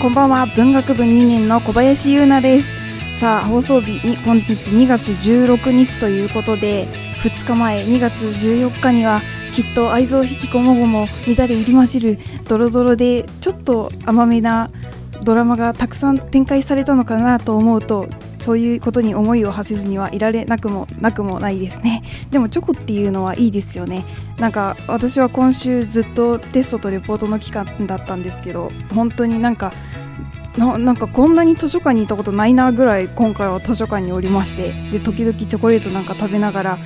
こんばんは。文学部2年の小林優奈です。さあ放送日に本日2月16日ということで2日前2月14日にはきっと愛憎引きこもごも乱れ入り混じるドロドロでちょっと甘めなドラマがたくさん展開されたのかなと思うとそういうことに思いを馳せずにはいられなくもなくもないですね。でもチョコっていうのはいいですよね。なんか私は今週ずっとテストとレポートの期間だったんですけど本当になんかななんかこんなに図書館にいたことないなぐらい今回は図書館におりましてで時々チョコレートなんか食べながら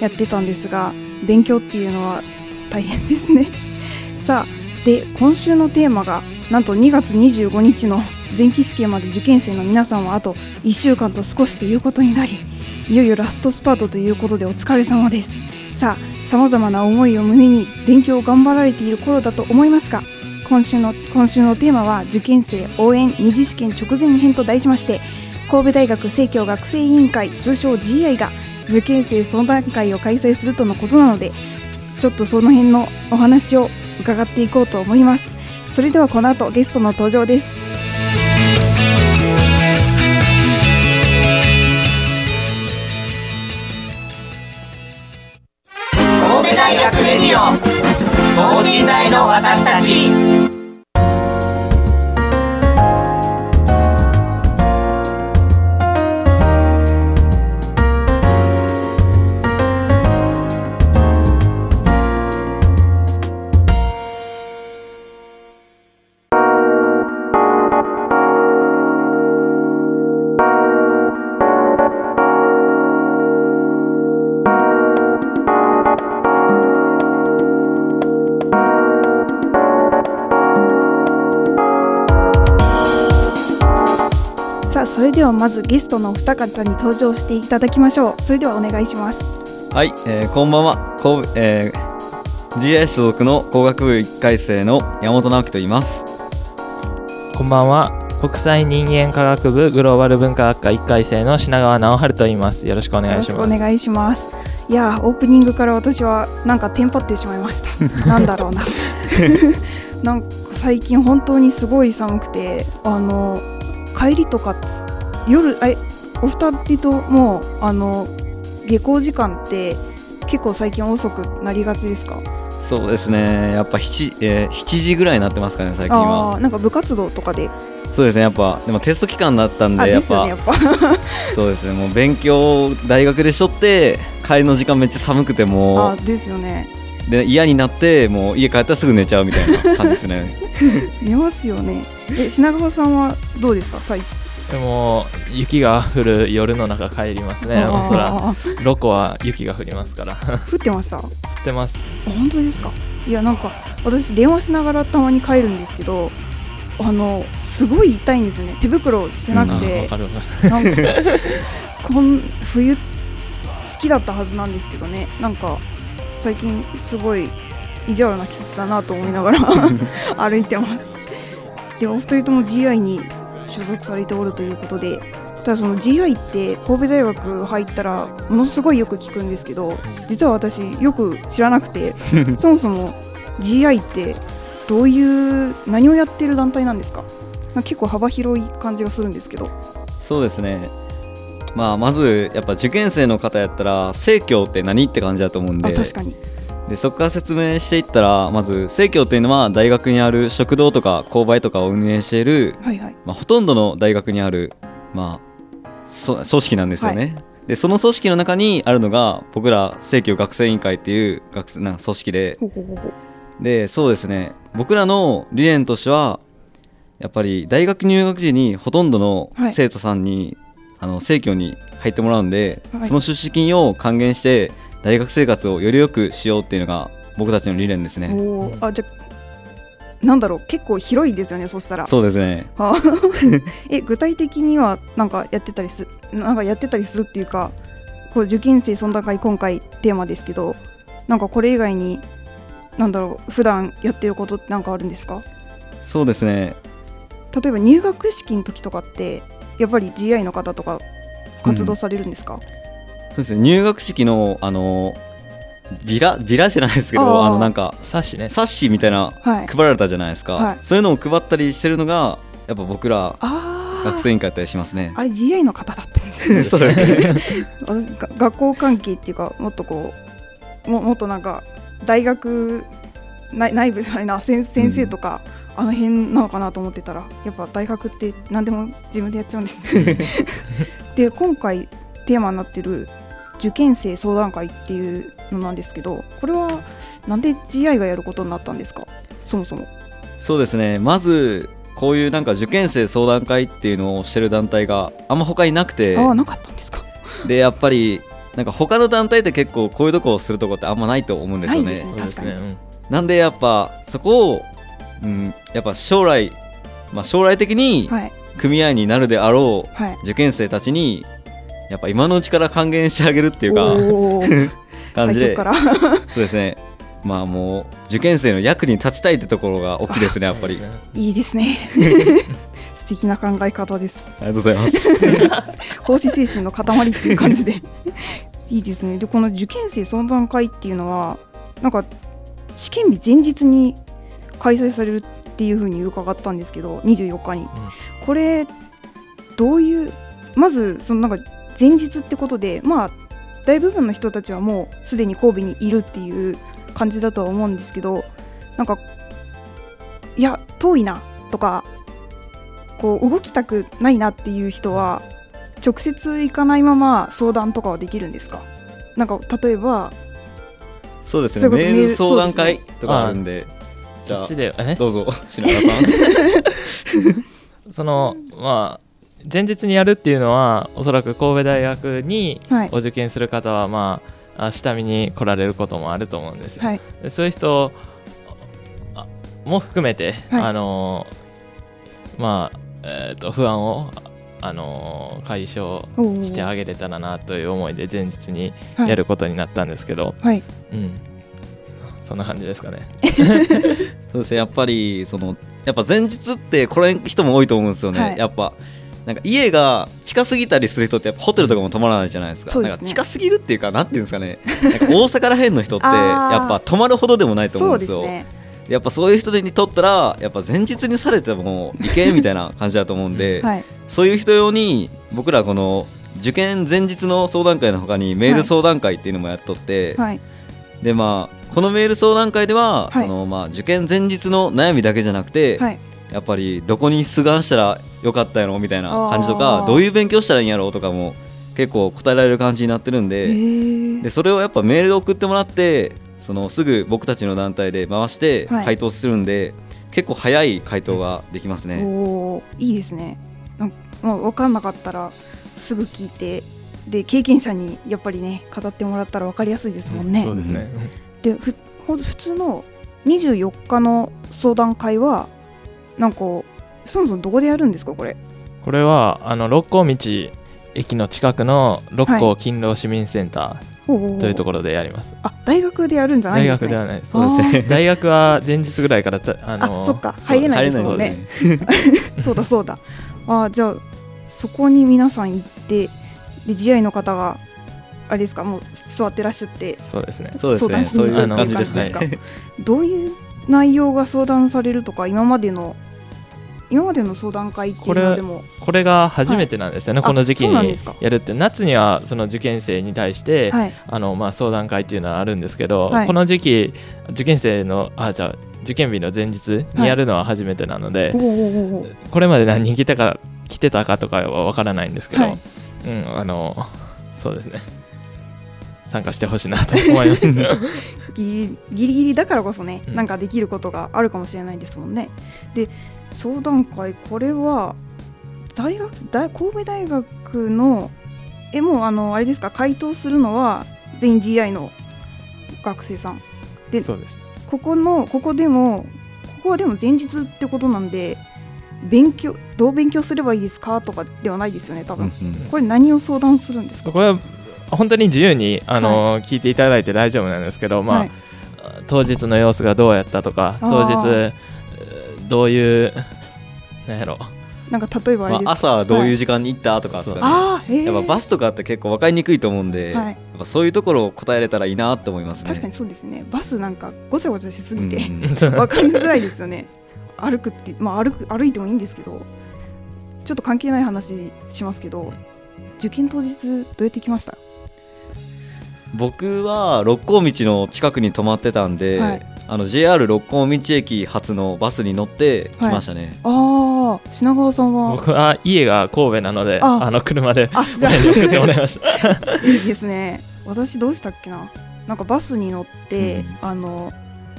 やってたんですが勉強っていうのは大変ですね。さあで今週のテーマがなんと2月25日の前期試験まで受験生の皆さんはあと1週間と少しということになりいよいよラストスパートということでお疲れ様です。さあさまざまな思いを胸に勉強を頑張られている頃だと思いますが今週の今週のテーマは受験生応援二次試験直前編と題しまして神戸大学生協学生委員会通称 GI が受験生相談会を開催するとのことなのでちょっとその辺のお話を伺っていこうと思います。それではこの後ゲストの登場です。等身大の私たち。それではまずゲストのお二方に登場していただきましょう。それではお願いします。はい、えーこんばんは。神戸、えー GI 所属の工学部1回生の山本直樹と言います。こんばんは。国際人間科学部グローバル文化学科1回生の品川直春と言います。よろしくお願よろいします。しくお願いします。いやーオープニングから私はなんかテンパってしまいました。なんだろうな。なんか最近本当にすごい寒くてあの帰りとか夜えお二人ともあの下校時間って結構最近遅くなりがちですか？そうですね。やっぱ 7,、えー7時ぐらいになってますかね最近あはなんか部活動とかで？そうですね。やっぱでもテスト期間だったんあでやっぱですよねやっぱ。そうですね。もう勉強大学でしとって帰りの時間めっちゃ寒くてもあですよね。うで嫌になってもう家帰ったらすぐ寝ちゃうみたいな感じですね。寝ますよね。え品川さんはどうですか最近？でも雪が降る夜の中帰りますね。おそらロコは雪が降りますから。降 降ってました？ってます。あ本当ですか？いやなんか私電話しながらたまに帰るんですけどあのすごい痛いんですよね手袋してなくてわかるわかる。なんかこん冬好きだったはずなんですけどねなんか最近すごい意地悪な季節だなと思いながら 歩いてますでお二人とも GI に所属されておるということでただその GI って神戸大学入ったらものすごいよく聞くんですけど実は私よく知らなくて そもそも GI ってどういう何をやってる団体なんですか？結構幅広い感じがするんですけど。そうですね。まあまずやっぱ受験生の方やったら生協って何って感じだと思うんで。あ確かにでそこから説明していったらまず生協っていうのは大学にある食堂とか購買とかを運営している、はいはい。まあ、ほとんどの大学にある、まあ、そ組織なんですよね、でその組織の中にあるのが僕ら正教学生委員会っていう学生な組織で。でそうですね。僕らの理念としてはやっぱり大学入学時にほとんどのはい。生徒さんに、あの生協に入ってもらうんで、はい。その出資金を還元して大学生活をより良くしようっていうのが僕たちの理念ですね。あじゃあなんだろう結構広いですよねそしたら。そうですね。あえ具体的にはなんかやってたりすなんかやってたりするっていうかこう受験生相談会今回テーマですけどなんかこれ以外になんだろう普段やってることってなんかあるんですか？そうですね。例えば入学式の時とかってやっぱり GI の方とか活動されるんですか、そうですね。入学式のあのビラビラじゃないですけどあのなんか冊子ね。冊子みたいなはい。配られたじゃないですか、はい。そういうのを配ったりしてるのがやっぱ僕らあ学生委員会やったりしますね。ああれ GI の方だったんですね。そうですね。私 が学校関係っていうかもっとこうももっとなんか大学内内部じゃないな先先生とか、あの辺なのかなと思ってたらやっぱ大学って何でも自分でやっちゃうんですね。で今回テーマになってる受験生相談会っていうのなんですけどこれはなんで GI がやることになったんですか？そもそも。そうですね。まずこういうなんか受験生相談会っていうのをしてる団体があんま他になくて。ああなかったんですか。でやっぱりなんか他の団体って結構こういうとこをするとこってあんまないと思うんですよね。ないですねそうですね、うん。なんでやっぱそこを、うん、やっぱ将来、まあ、将来的にはい。組合になるであろうはい。受験生たちにやっぱ今のうちから還元してあげるっていうか 感じで。最初から。そうですね。まあもう受験生の役に立ちたいってところが大きいですねやっぱり。いいですね。素敵な考え方です。ありがとうございます。奉仕精神の塊っていう感じで。いいですね。でこの受験生相談会っていうのはなんか試験日前日に開催されるっていうふうに伺ったんですけど24日に、これどういうまずそのなんか前日ってことでまあ大部分の人たちはもうすでに神戸にいるっていう感じだとは思うんですけどなんかいや遠いなとかこう動きたくないなっていう人は直接行かないまま相談とかはできるんですか？なんか例えばそうですね。メール相談会とかあるんでじそゃあどうぞ 品川さん。そのまあ前日にやるっていうのはおそらく神戸大学にはい。お受験する方はまああ下見に来られることもあると思うんですよ、はい。でそういう人あも含めて、はい。あのまあえー、と不安をあの解消してあげれたらなという思いで前日にはいやることになったんですけど、はい。うん。そんな感じですかね。そうですね。やっぱりそのやっぱ前日って来れん人も多いと思うんですよね、はい。やっぱなんか家が近すぎたりする人ってやっぱホテルとかも泊まらないじゃないですか,、そうですね。なんか近すぎるっていうかなんていうんですかね。なんか大阪らへんの人って やっぱ泊まるほどでもないと思そううんですよ。ですね。やっぱそういう人にとったらやっぱ前日にされてもいけんみたいな感じだと思うんで、はい。そういう人用に僕らこの受験前日の相談会の他にメール相談会っていうのもやっとって、はい。でまあこのメール相談会では、はい。そのまあ、受験前日の悩みだけじゃなくて、はい。やっぱりどこに出願したらよかったやろみたいな感じとかどういう勉強したらいいんやろうとかも結構答えられる感じになってるんへでー。でそれをやっぱメールで送ってもらってそのすぐ僕たちの団体で回してはい。回答するんで、結構早い回答ができますね。おーいいですね。なんまあ、分かんなかったらすぐ聞いてで経験者にやっぱりね語ってもらったら分かりやすいですもんね。そうですね、でふ普通の24日の相談会はなんかそもそもどこでやるんですかこれ？これはあの六甲道駅の近くの六甲勤労市民センターというとこころでやります、あ大学でやるんじゃないですね。学ではないです。そうです。ね大学は前日ぐらいからたあ あのそっか。入れないですもん入れね そうだそうだ。あじゃあそこに皆さん行ってで自愛の方があれですかもう座ってらっしゃってそうですね。そうですね。そういう感じですね。あの。どういう内容が相談されるとか今までの今までの相談会っていうのでも。これが初めてなんですよね、はいこの時期にやるって。夏にはその受験生に対して、はい。あのまあ、相談会っていうのはあるんですけど、はい。この時期受験生のあじゃあ受験日の前日にやるのは初めてなので、これまで何人来たか来てたかとかはわからないんですけど、はい。うん、あのそうですね。参加してほしいなと思います。ギリギリだからこそね、うん。なんかできることがあるかもしれないですもんね。で相談会これは大学大神戸大学のえもうあのあれですか回答するのは全員 GI の学生さん。でそうです。ここのここでもここはでも前日ってことなんで勉強どう勉強すればいいですかとかではないですよね多分、これ何を相談するんですか？これは本当に自由にあの、聞いていただいて大丈夫なんですけど、まあはい。当日の様子がどうやったとか当日えーどういうなんやろ。なんか例えばまあ、朝どういう時間に行ったとかですかね、ああええやっぱバスとかって結構分かりにくいと思うんで、はい。やっぱそういうところを答えれたらいいなって思いますね。確かにそうですね。バスなんかごちゃごちゃしすぎて、うん 分かりづらいですよね。歩くってまあ歩く歩いてもいいんですけどちょっと関係ない話しますけど受験当日どうやって来ました？僕は六甲道の近くに泊まってたんで、はいあの JR 六甲道駅発のバスに乗って来ましたね。ああ品川さんは？僕は家が神戸なのであ。あの車であじゃあ。親に送ってもらいました。いいですね。私どうしたっけな？なんかバスに乗って、うん。あの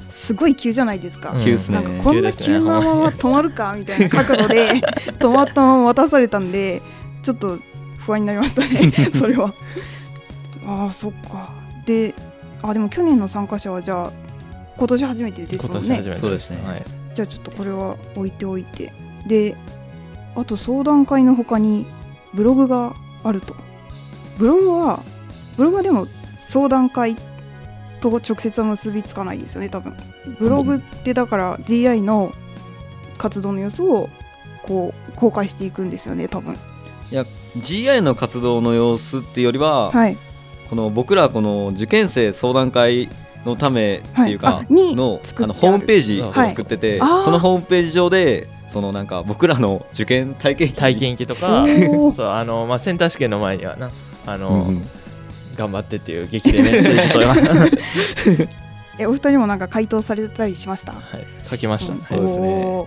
すごい急じゃないですか、うん。急っすね。なんかこんな急なまま止まるか？みたいな角度で 止まったまま渡されたんでちょっと不安になりましたね。それは。ああそっか。であでも去年の参加者はじゃあ今年初めてですもんね。そうですね。はい、じゃあちょっとこれは置いておいて。であと相談会の他にブログがあると。ブログはブログはでも相談会と直接は結びつかないですよね多分。ブログってだから GI の活動の様子をこう公開していくんですよね多分。いや GI の活動の様子っていうよりは、はい。この僕らこの受験生相談会のためっていうか、のあのホームページをはい。作ってて、そのホー。ムページ上でそのなんか僕らの受験体験記体験記とおかー。そうあの、まあ、センター試験の前にはなあの、頑張ってっていう激励メッセージと えお二人もなんか回答されたりしました？い、書きました、そうですね。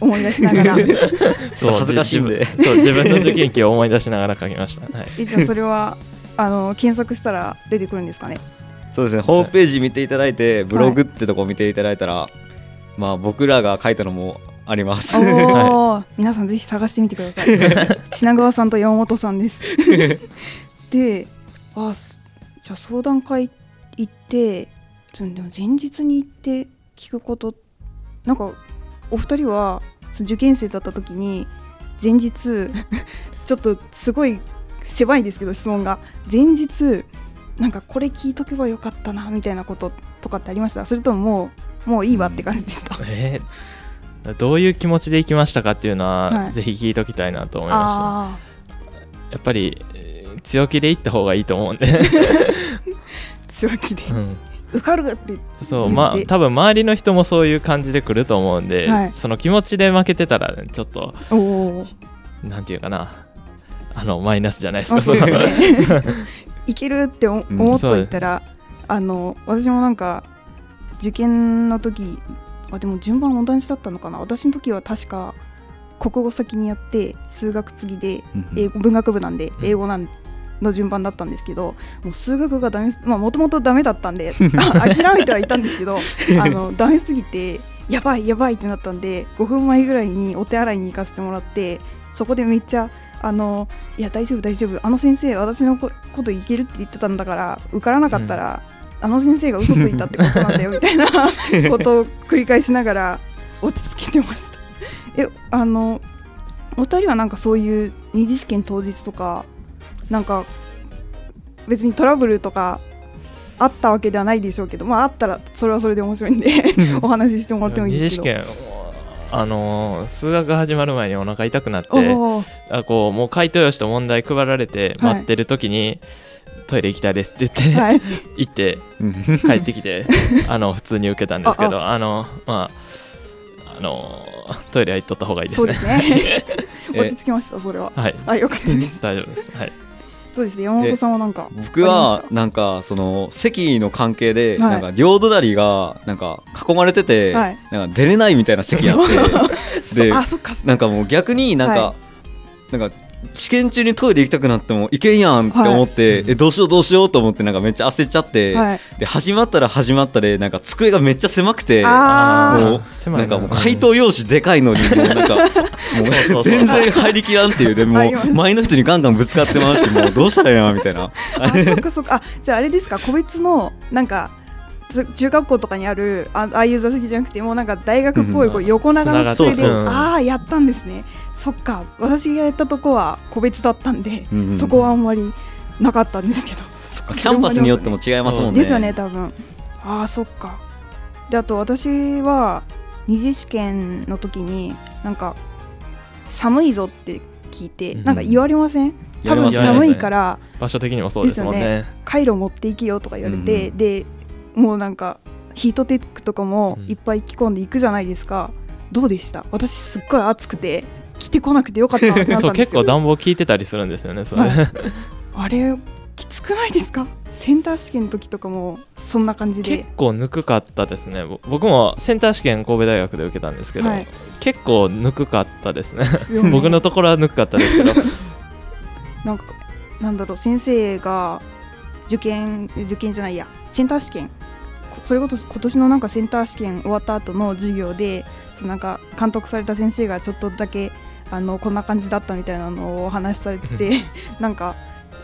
思い出しながら。そう恥ずかしいんで。自分そう自分の受験期を思い出しながら書きました、はい、えじゃあそれはあの検索したら出てくるんですかね？そうですね。ホームページ見ていただいてブログってとこ見ていただいたら、まあ僕らが書いたのもあります。皆さんぜひ探してみてください。品川さんと山本さんです。であすじゃあ相談会行ってでも前日に行って聞くことなんかお二人は受験生だった時に前日ちょっとすごい狭いですけど質問が前日なんかこれ聞いとけばよかったなみたいなこととかってありました？それとももうもういいわって感じでした？え？ー どういう気持ちで行きましたかっていうのは、はい。ぜひ聞いときたいなと思いまあした。やっぱりえー強気で行った方がいいと思うんで、あ 強気で。うん。受かるってそうまあ多分周りの人もそういう感じで来ると思うんで、はい。その気持ちで負けてたらちょっとなんていうかな。あのマイナスじゃないですかいけるって思っといたら、あの私もなんか受験の時あでも順番同じだったのかな。私の時は確か国語先にやって数学次で英語文学部なんでうん。英語なんの順番だったんですけどもう数学がダメまあもともとダメだったんであ 諦めてはいたんですけど あのダメすぎてやばいやばいってなったんで5分前ぐらいにお手洗いに行かせてもらってそこでめっちゃあのいや大丈夫大丈夫。あの先生私のここといけるって言ってたんだから受からなかったら、あの先生が嘘ついたってことなんだよ みたいなことを繰り返しながら落ち着けてました。えあのお二人はなんかそういう二次試験当日とかなんか別にトラブルとかあったわけではないでしょうけどまああったらそれはそれで面白いんで お話ししてもらってもいいですけど。二次試験あのー数学が始まる前にお腹痛くなってあこうもう回答用紙と問題配られてはい。待ってる時に、トイレ行きたいですって言って、はい。行ってうん。帰ってきて あの普通に受けたんですけどあのまああのトイレは行っとった方がいいですね。そうですね。え落ち着きましたそれは。はい。あよかったです。大丈夫です。はいどうでした山本さんはなんか僕はなんかその席の関係ではい。なんか両隣がなんか囲まれててはい。なんか出れないみたいな席あって。で あそっか。なんかもう逆になんか、はなんか試験中にトイレ行きたくなっても行けんやんって思って、えどうしようどうしようと思ってなんかめっちゃ焦っちゃって、はい。で始まったら始まったでなんか机がめっちゃ狭くてあもう狭な。いんかもう回答用紙でかいのにもうなんか もそうう全然入りきらんっていうでもう前の人にガンガンぶつかってますしもうどうしたらいいなみたいな。あそっかそっか。あじゃああれですか個別のなんかつ中学校とかにあるあああいう座席じゃなくてもうなんか大学っぽいこう横長の机で、ああやったんですね。そっか。私がやったとこは個別だったんで、うんうんそこはあんまりなかったんですけど。そっかキャンパスによっても違いますもんね。ですよね多分。ああそっか。であと私は二次試験の時になんか寒いぞって聞いて、うんなんか言われません？多分寒いから場所的にもそうですもんですね。カイロ持っていきよとか言われて、うん。でもうなんかヒートテックとかもうん。いっぱい着込んでいくじゃないですか、どうでした？私すっごい暑くて着てこなくてよかったなっ そう結構暖房効いてたりするんですよねそれ、はい。あれきつくないですか？センター試験の時とかもそんな感じ結で構ぬくかったですね。ぼ僕もセンター試験神戸大学で受けたんですけど、はい。結構ぬくかったですね。僕のところはぬくかったですけど。なんかなんだろう先生が受験受験じゃないや。センター試験こそれこそ今年のなんかセンター試験終わった後の授業でなんか監督された先生がちょっとだけあのこんな感じだったみたいなのをお話しされてて なんか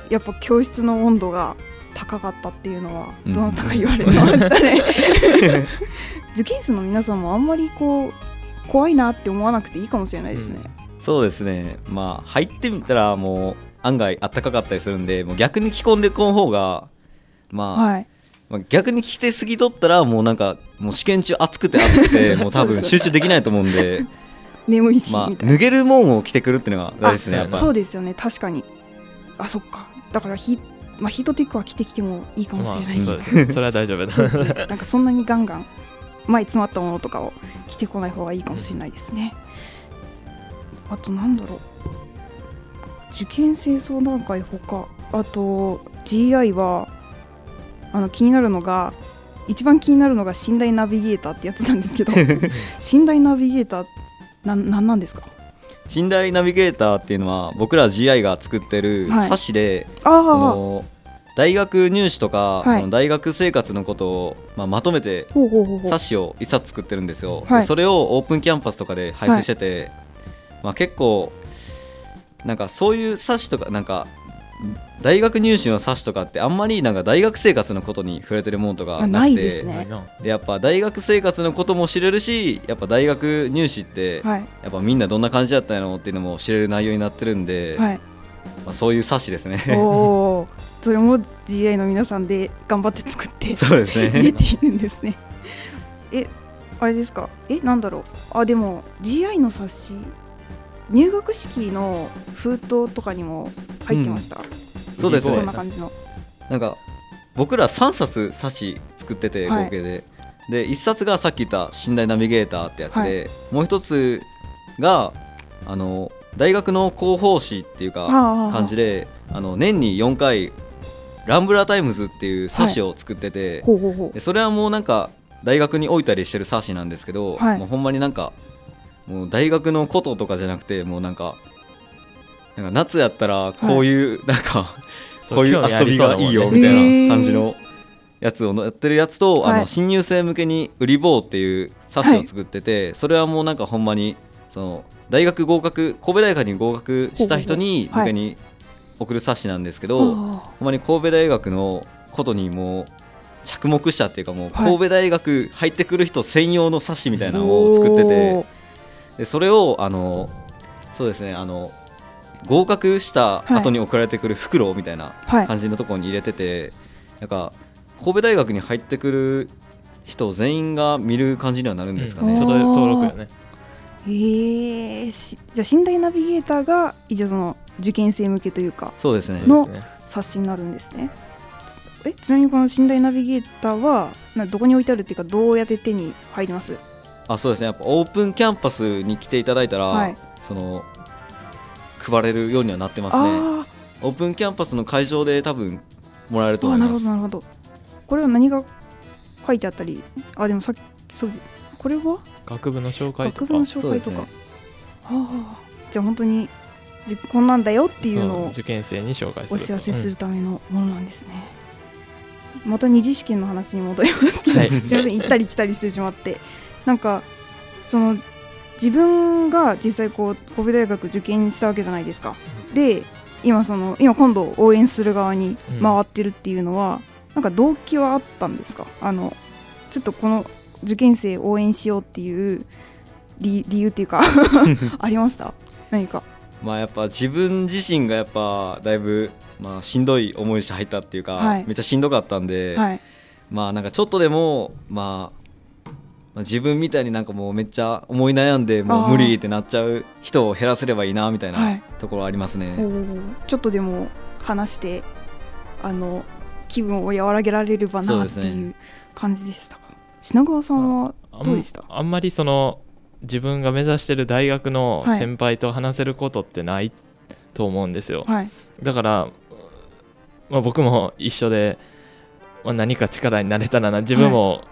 やっぱ教室の温度が高かったっていうのはうんどなたか言われてましたね。受験生の皆さんもあんまりこう怖いなって思わなくていいかもしれないですね。そうですねまあ入ってみたらもう案外あったかかったりするんでもう逆に着込んでこん方がまあ、はい。まあ逆に着てすぎとったらもうなんかもう試験中暑くて暑くて もう多分集中できないと思うんで。眠いし、まあみたいな。脱げるもんを着てくるっていうのが大事ですねあやっぱ。そうですよね確かに。あそっか。だからヒ,、まあ、ヒートテックは着てきてもいいかもしれない、まあ そそれは大丈夫だ。なんかそんなにガンガン前詰まったものとかを着てこない方がいいかもしれないですね、あとなんだろう。受験生相談会ほかあと GI はあの気になるのが一番気になるのが寝台ナビゲーターってやつなんですけど 寝台ナビゲーターなんなんなんですか？寝台ナビゲーターっていうのは僕ら GI が作ってるはい。冊子で、あそあの大学入試とか、はい。その大学生活のことを、まあ、まとめて冊子を一冊作ってるんですよ、はい。でそれをオープンキャンパスとかで配布してて、まあ、結構なんかそういう冊子とかなんか大学入試の冊子とかってあんまりなんか大学生活のことに触れてるものとかなくてあないですね。でやっぱ大学生活のことも知れるしやっぱ大学入試って、はい。やっぱみんなどんな感じだったのっていうのも知れる内容になってるんで、はい。まあ、そういう冊子ですね。おそれも GI の皆さんで頑張って作ってそうです入れね ているんですね。えあれですか？えなんだろう？あでも GI の冊子入学式の封筒とかにも入ってました、そうですね。こんな感じの。なんか僕ら3冊冊子作っててはい。合計で、で1冊がさっき言った寝台ナビゲーターってやつで、もう一つがあの大学の広報誌っていうか感じであの年に4回ランブラータイムズっていう冊子を作ってて、ほうほうほでそれはもうなんか大学に置いたりしてる冊子なんですけど、はい。もうほんまになんかもう大学のこととかじゃなくてもうなんかなんか夏やったらこういう、なんか こういう遊びがいいよみたいな感じのやつをやってるやつと、あはい。の新入生向けにうりぼうっていう冊子を作ってて、それはもうなんかほんまにその大学合格神戸大学に合格した人に向けに送る冊子なんですけうど、あほんまに神戸大学のことにもう着目したっていうかもうはい。神戸大学入ってくる人専用の冊子みたいーなのを作っておてーでそれをあのそうですねあの合格した後に送られてくる袋みたいなはい。感じのところに入れてて、なんか神戸大学に入ってくる人全員が見る感じにはなるんですかね。うん。登録よね。えー、しじゃあ寝台ナビゲーターが一応その受験生向けというかそうですね。の冊子になるんですね。えちなみにこの寝台ナビゲーターはなどこに置いてあるっていうかどうやって手に入ります？あそうですね。やっぱオープンキャンパスに来ていただいたら、はい。その配れるようにはなってますね。あオープンキャンパスの会場で多分もらえると思います。ほどなるほど。これは何が書いてあったりあでもさっきそうこれは？学部の紹介とか。学部の紹介とか、そうですね。ああじゃあ本当にじこんなんだよっていうのを受験生に紹介すると。お知らせするためのものなんですね、また二次試験の話に戻りますけど、はい。すいません行ったり来たりしてしまって。なんかその自分が実際こう神戸大学受験したわけじゃないですか。で今その今今度応援する側に回ってるっていうのは、なんか動機はあったんですかあのちょっとこの受験生応援しようっていう理理由っていうかありました何かまあやっぱ自分自身がやっぱだいぶまあしんどい思いして入ったっていうか、はいめっちゃしんどかったんで、はいまあなんかちょっとでもまあまあ自分みたいになんかもうめっちゃ思い悩んでもう無理ってなっちゃう人を減らせればいいなみたいはい。なところありますね。おーちょっとでも話してあの気分を和らげられればなっていう感じでしたか、品川さんはあんどうでした？あんまりその自分が目指してる大学のはい。先輩と話せることってないと思うんですよ、はい。だから、まあ、僕も一緒で、まあ、何か力になれたらな自分も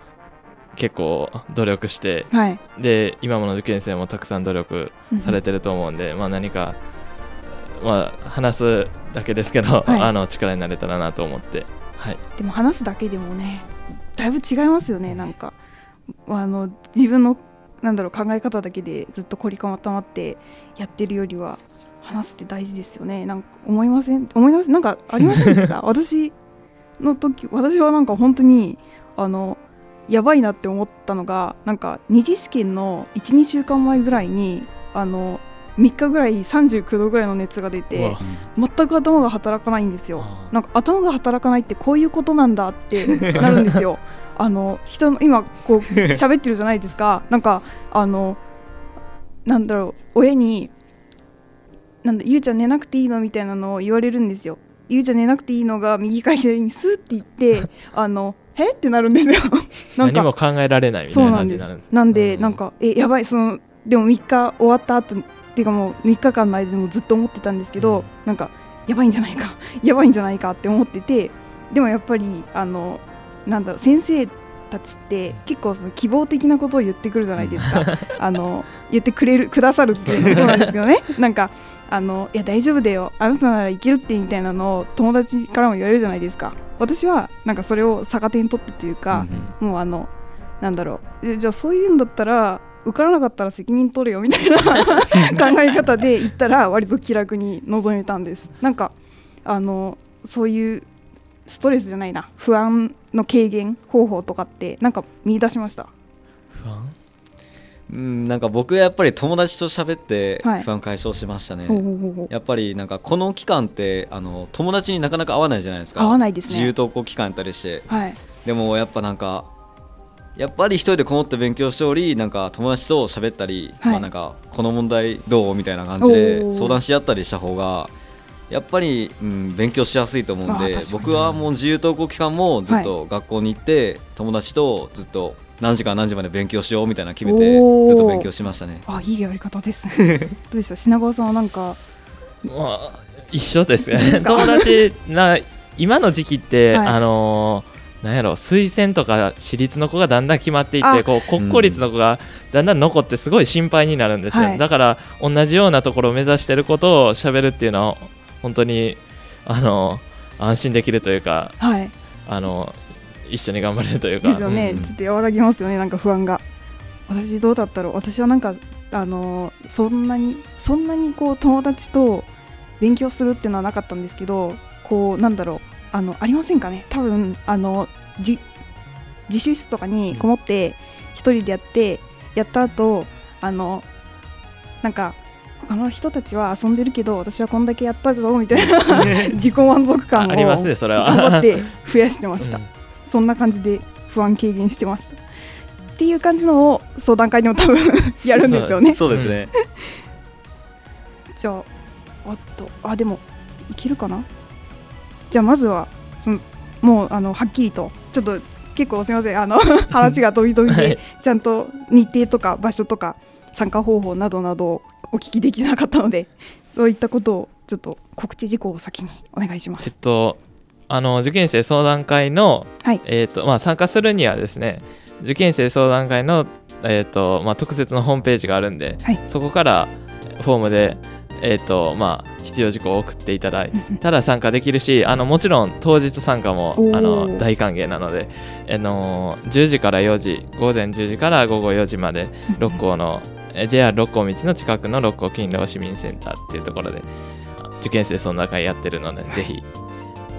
結構努力して、はい。で今もの受験生もたくさん努力されてると思うんで、まあ、何か、まあ、話すだけですけど、はい。あの力になれたらなと思って、はい、でも話すだけでもねだいぶ違いますよねなんか。あの自分のなんだろう考え方だけでずっと凝り固まってやってるよりは話すって大事ですよね。なんか思いません？思いますなんかありませんでした？私の時私はなんか本当にあのやばいなって思ったのがなんか二次試験の12週間前ぐらいにあの3日ぐらい39度ぐらいの熱が出うてわ。全く頭が働かないんですよ。なんか頭が働かないってこういうことなんだって なるんですよ。あの人の今こう 喋ってるじゃないですか。なんかあのなんだろう親になんだゆうちゃん寝なくていいのみたいなのを言われるんですよ。ゆうちゃん寝なくていいのが右から左にスーって言って あのえ？ってなるんですよ。なんか。何も考えられないみたいうなそなんです。感じになるなんで、うん。なんかえやばいそのでも3日終わった後っていうかもう3日間の間でもずっと思ってたんですけど、うん。なんかやばいんじゃないか やばいんじゃないかって思っててでもやっぱりあのなんだろう先生たちって結構その希望的なことを言ってくるじゃないですか。あの言ってくれるくださるっていうのもそうなんですけどね。なんかあのいや大丈夫だよ。あなたならいけるってみたいなのを友達からも言われるじゃないですか私はなんかそれを逆手に取ってというか、うんもうあのなんだろう。えじゃあそういうんだったら受からなかったら責任取れよみたいな 考え方で言ったら割と気楽に臨めたんです。なんかあのそういうストレスじゃないな。不安の軽減方法とかってなんか見出しましたうん、なんか僕はやっぱり友達と喋ってはい。不安解消しましたね、ほうほうほうほう。やっぱりなんかこの期間ってあの友達になかなか会わないじゃないですか。合わないですね。自由登校期間やったりして。はい。でもやっぱなんかやっぱり一人でこもって勉強しておりなんか友達と喋ったり、はい。まあなんかこの問題どうみたいな感じで相談し合ったりした方がやっぱり、うん、勉強しやすいと思うんで僕はもう自由登校期間もずっと学校に行って、友達とずっと何時から何時まで勉強しようみたいなの決めてずっと勉強しましたね。あいいやり方ですね。どうでした？品川さんはなんか？まあ一緒ですね。一緒ですか？友達な今の時期って、はい。あのーなんやろ推薦とか私立の子がだんだん決まっていっあてこう国公立の子がだんだん残ってすごい心配になるんですよ、はい。だから同じようなところを目指してることを喋るっていうのは本当にあの安心できるというかはい。あの一緒に頑張れるというか。ですよね、うんちょっと和らぎますよね。なんか不安が。私どうだったろう。私はなんかあのーそんなにそんなにこう友達と勉強するっていうのはなかったんですけどこうなんだろう。あのありませんかね。多分あのじ自習室とかにこもって一人でやってやった後あのなんか他の人たちは遊んでるけど私はこんだけやったぞみたいな 自己満足感をあありますねそれは。頑張って増やしてました、うんそんな感じで不安軽減してました。っていう感じのを相談会でも多分やるんですよね。そうです。ね、じゃああとあでもいけるかな？じゃあまずはそのもうあのはっきりとちょっと結構すみません。あの 話が飛び飛びではい。ちゃんと日程とか場所とか参加方法などなどをお聞きできなかったのでそういったことをちょっと告知事項を先にお願いしまえっす。とあの受験生相談会の、はい。えっとまあ、参加するにはですね受験生相談会の、えっとまあ、特設のホームページがあるんで、はい。そこからフォームでえーとまあ、必要事項を送っていただいたら参加できるしあのもちろん当日参加もあの大歓迎なので、あの10時から4時午前10時から午後4時まで六甲の JR 六甲道の近くの六甲勤労市民センターっていうところで受験生その中やってるので、ぜひ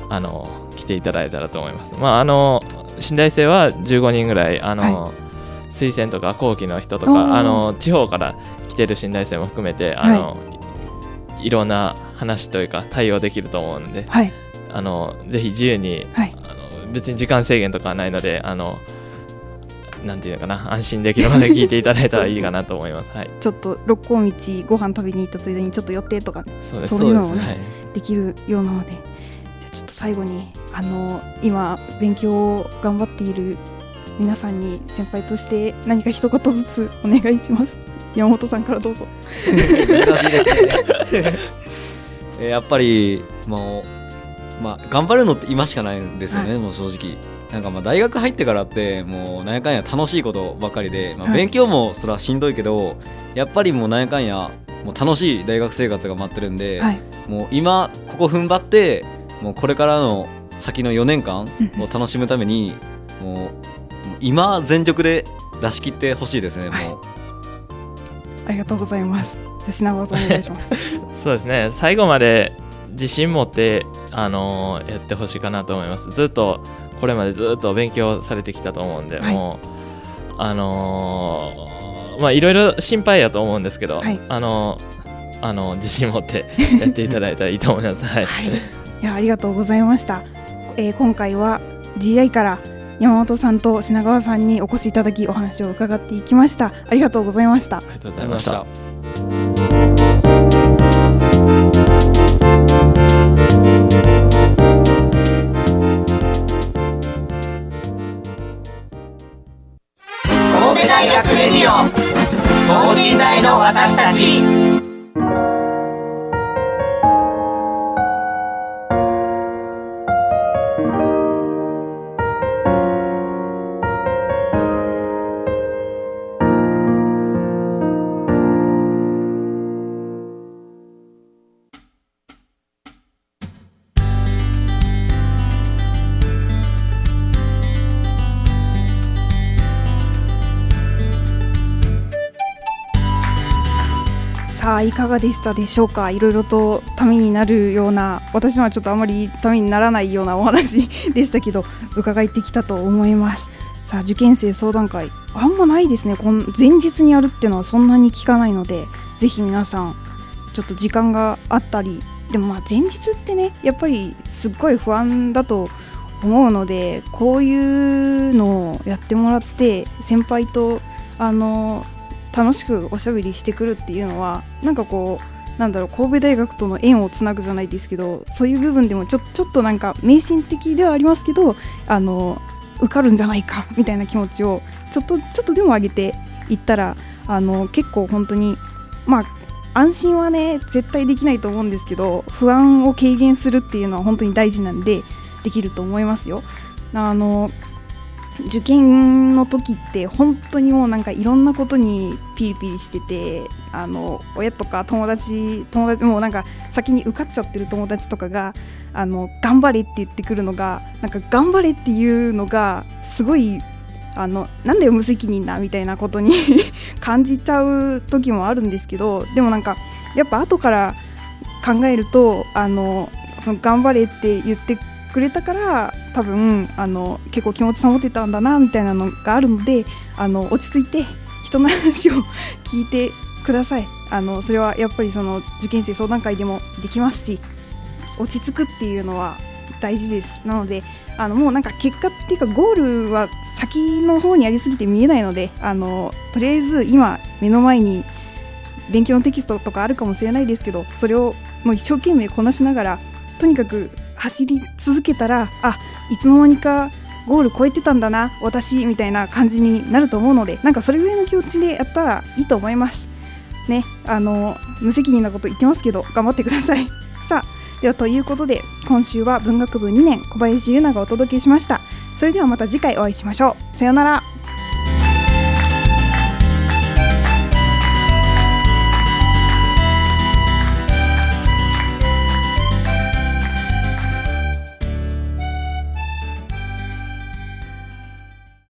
あの来ていただいたらと思います。まあ、あの新大生は15人ぐらいあの、はい、推薦とか後期の人とかあの地方から来てる新大生も含めてあの、はい。いろんな話というか対応できると思うので、はい、あのぜひ自由に、はい、あの別に時間制限とかはないのであのなんていうのかな安心できるまで聞いていただいたらいいかなと思います。はい、ちょっと六甲道ご飯食べに行ったついでにちょっと寄ってとかそういうのもね、はい、できるようなので最後にあの今勉強を頑張っている皆さんに先輩として何か一言ずつお願いします。山本さんからどうぞ。難しいですね。やっぱりもう、まあ、頑張るのって今しかないんですよね、はい、もう正直。なんかまあ大学入ってからってもうなんやかんや楽しいことばっかりで、まあ、勉強もそれはしんどいけど、はい、やっぱりもうなんやかんやもう楽しい大学生活が待ってるんで、はい、もう今ここ踏ん張ってもうこれからの先の4年間を楽しむために、もう今全力で出し切ってほしいですね、もう。ありがとうございます。品川さんお願いします。そうですね。最後まで自信持ってあのー、やってほしいかなと思います。ずっとこれまでずっと勉強されてきたと思うんで、はい、もうあのー、まあいろいろ心配やと思うんですけど、はい、あのー、あの自信持ってやっていただいたらいいと思います。はい、はい、いやありがとうございました。えー、今回は GI から山本さんと品川さんにお越しいただきお話を伺っていきました。ありがとうございました。ありがとうございました。神戸大学レディオ等身大の私たちかがでしたでしょうか？いろいろとためになるような私はちょっとあまりためにならないようなお話でしたけど 伺ってきたと思います。さあ受験生相談会あんまないですね。この前日にやるっていうのはそんなに聞かないのでぜひ皆さんちょっと時間があったりでもまあ前日ってねやっぱりすっごい不安だと思うのでこういうのをやってもらって先輩とあの楽しくおしゃべりしてくるっていうのはなんかこうなんだろう神戸大学との縁をつなぐじゃないですけどそういう部分でもちょちょっとなんか迷信的ではありますけどあの受かるんじゃないか みたいな気持ちをちょっとちょっとでも上げていったらあの結構本当にまあ安心はね絶対できないと思うんですけど不安を軽減するっていうのは本当に大事なんでできると思いますよ。あの受験の時って本当にもうなんかいろんなことにピリピリしててあの親とか友達友達もうなんか先に受かっちゃってる友達とかがあの頑張れって言ってくるのがなんか頑張れっていうのがすごいあのなんだよ無責任なみたいなことに 感じちゃう時もあるんですけどでもなんかやっぱ後から考えるとあのその頑張れって言ってくれたから多分あの結構気持ち保ってたんだなみたいなのがあるのであの落ち着いて人の話を聞いてください。あのそれはやっぱりその受験生相談会でもできますし落ち着くっていうのは大事です。なのであのもうなんか結果っていうかゴールは先の方にありすぎて見えないのであのとりあえず今目の前に勉強のテキストとかあるかもしれないですけどそれをもう一生懸命こなしながらとにかく走り続けたらあいつの間にかゴール超えてたんだな私みたいな感じになると思うのでなんかそれぐらいの気持ちでやったらいいと思います。ねあの無責任なこと言ってますけど頑張ってください。さあではということで今週は文学部2年小林優奈がお届けしました。それではまた次回お会いしましょう。さようなら。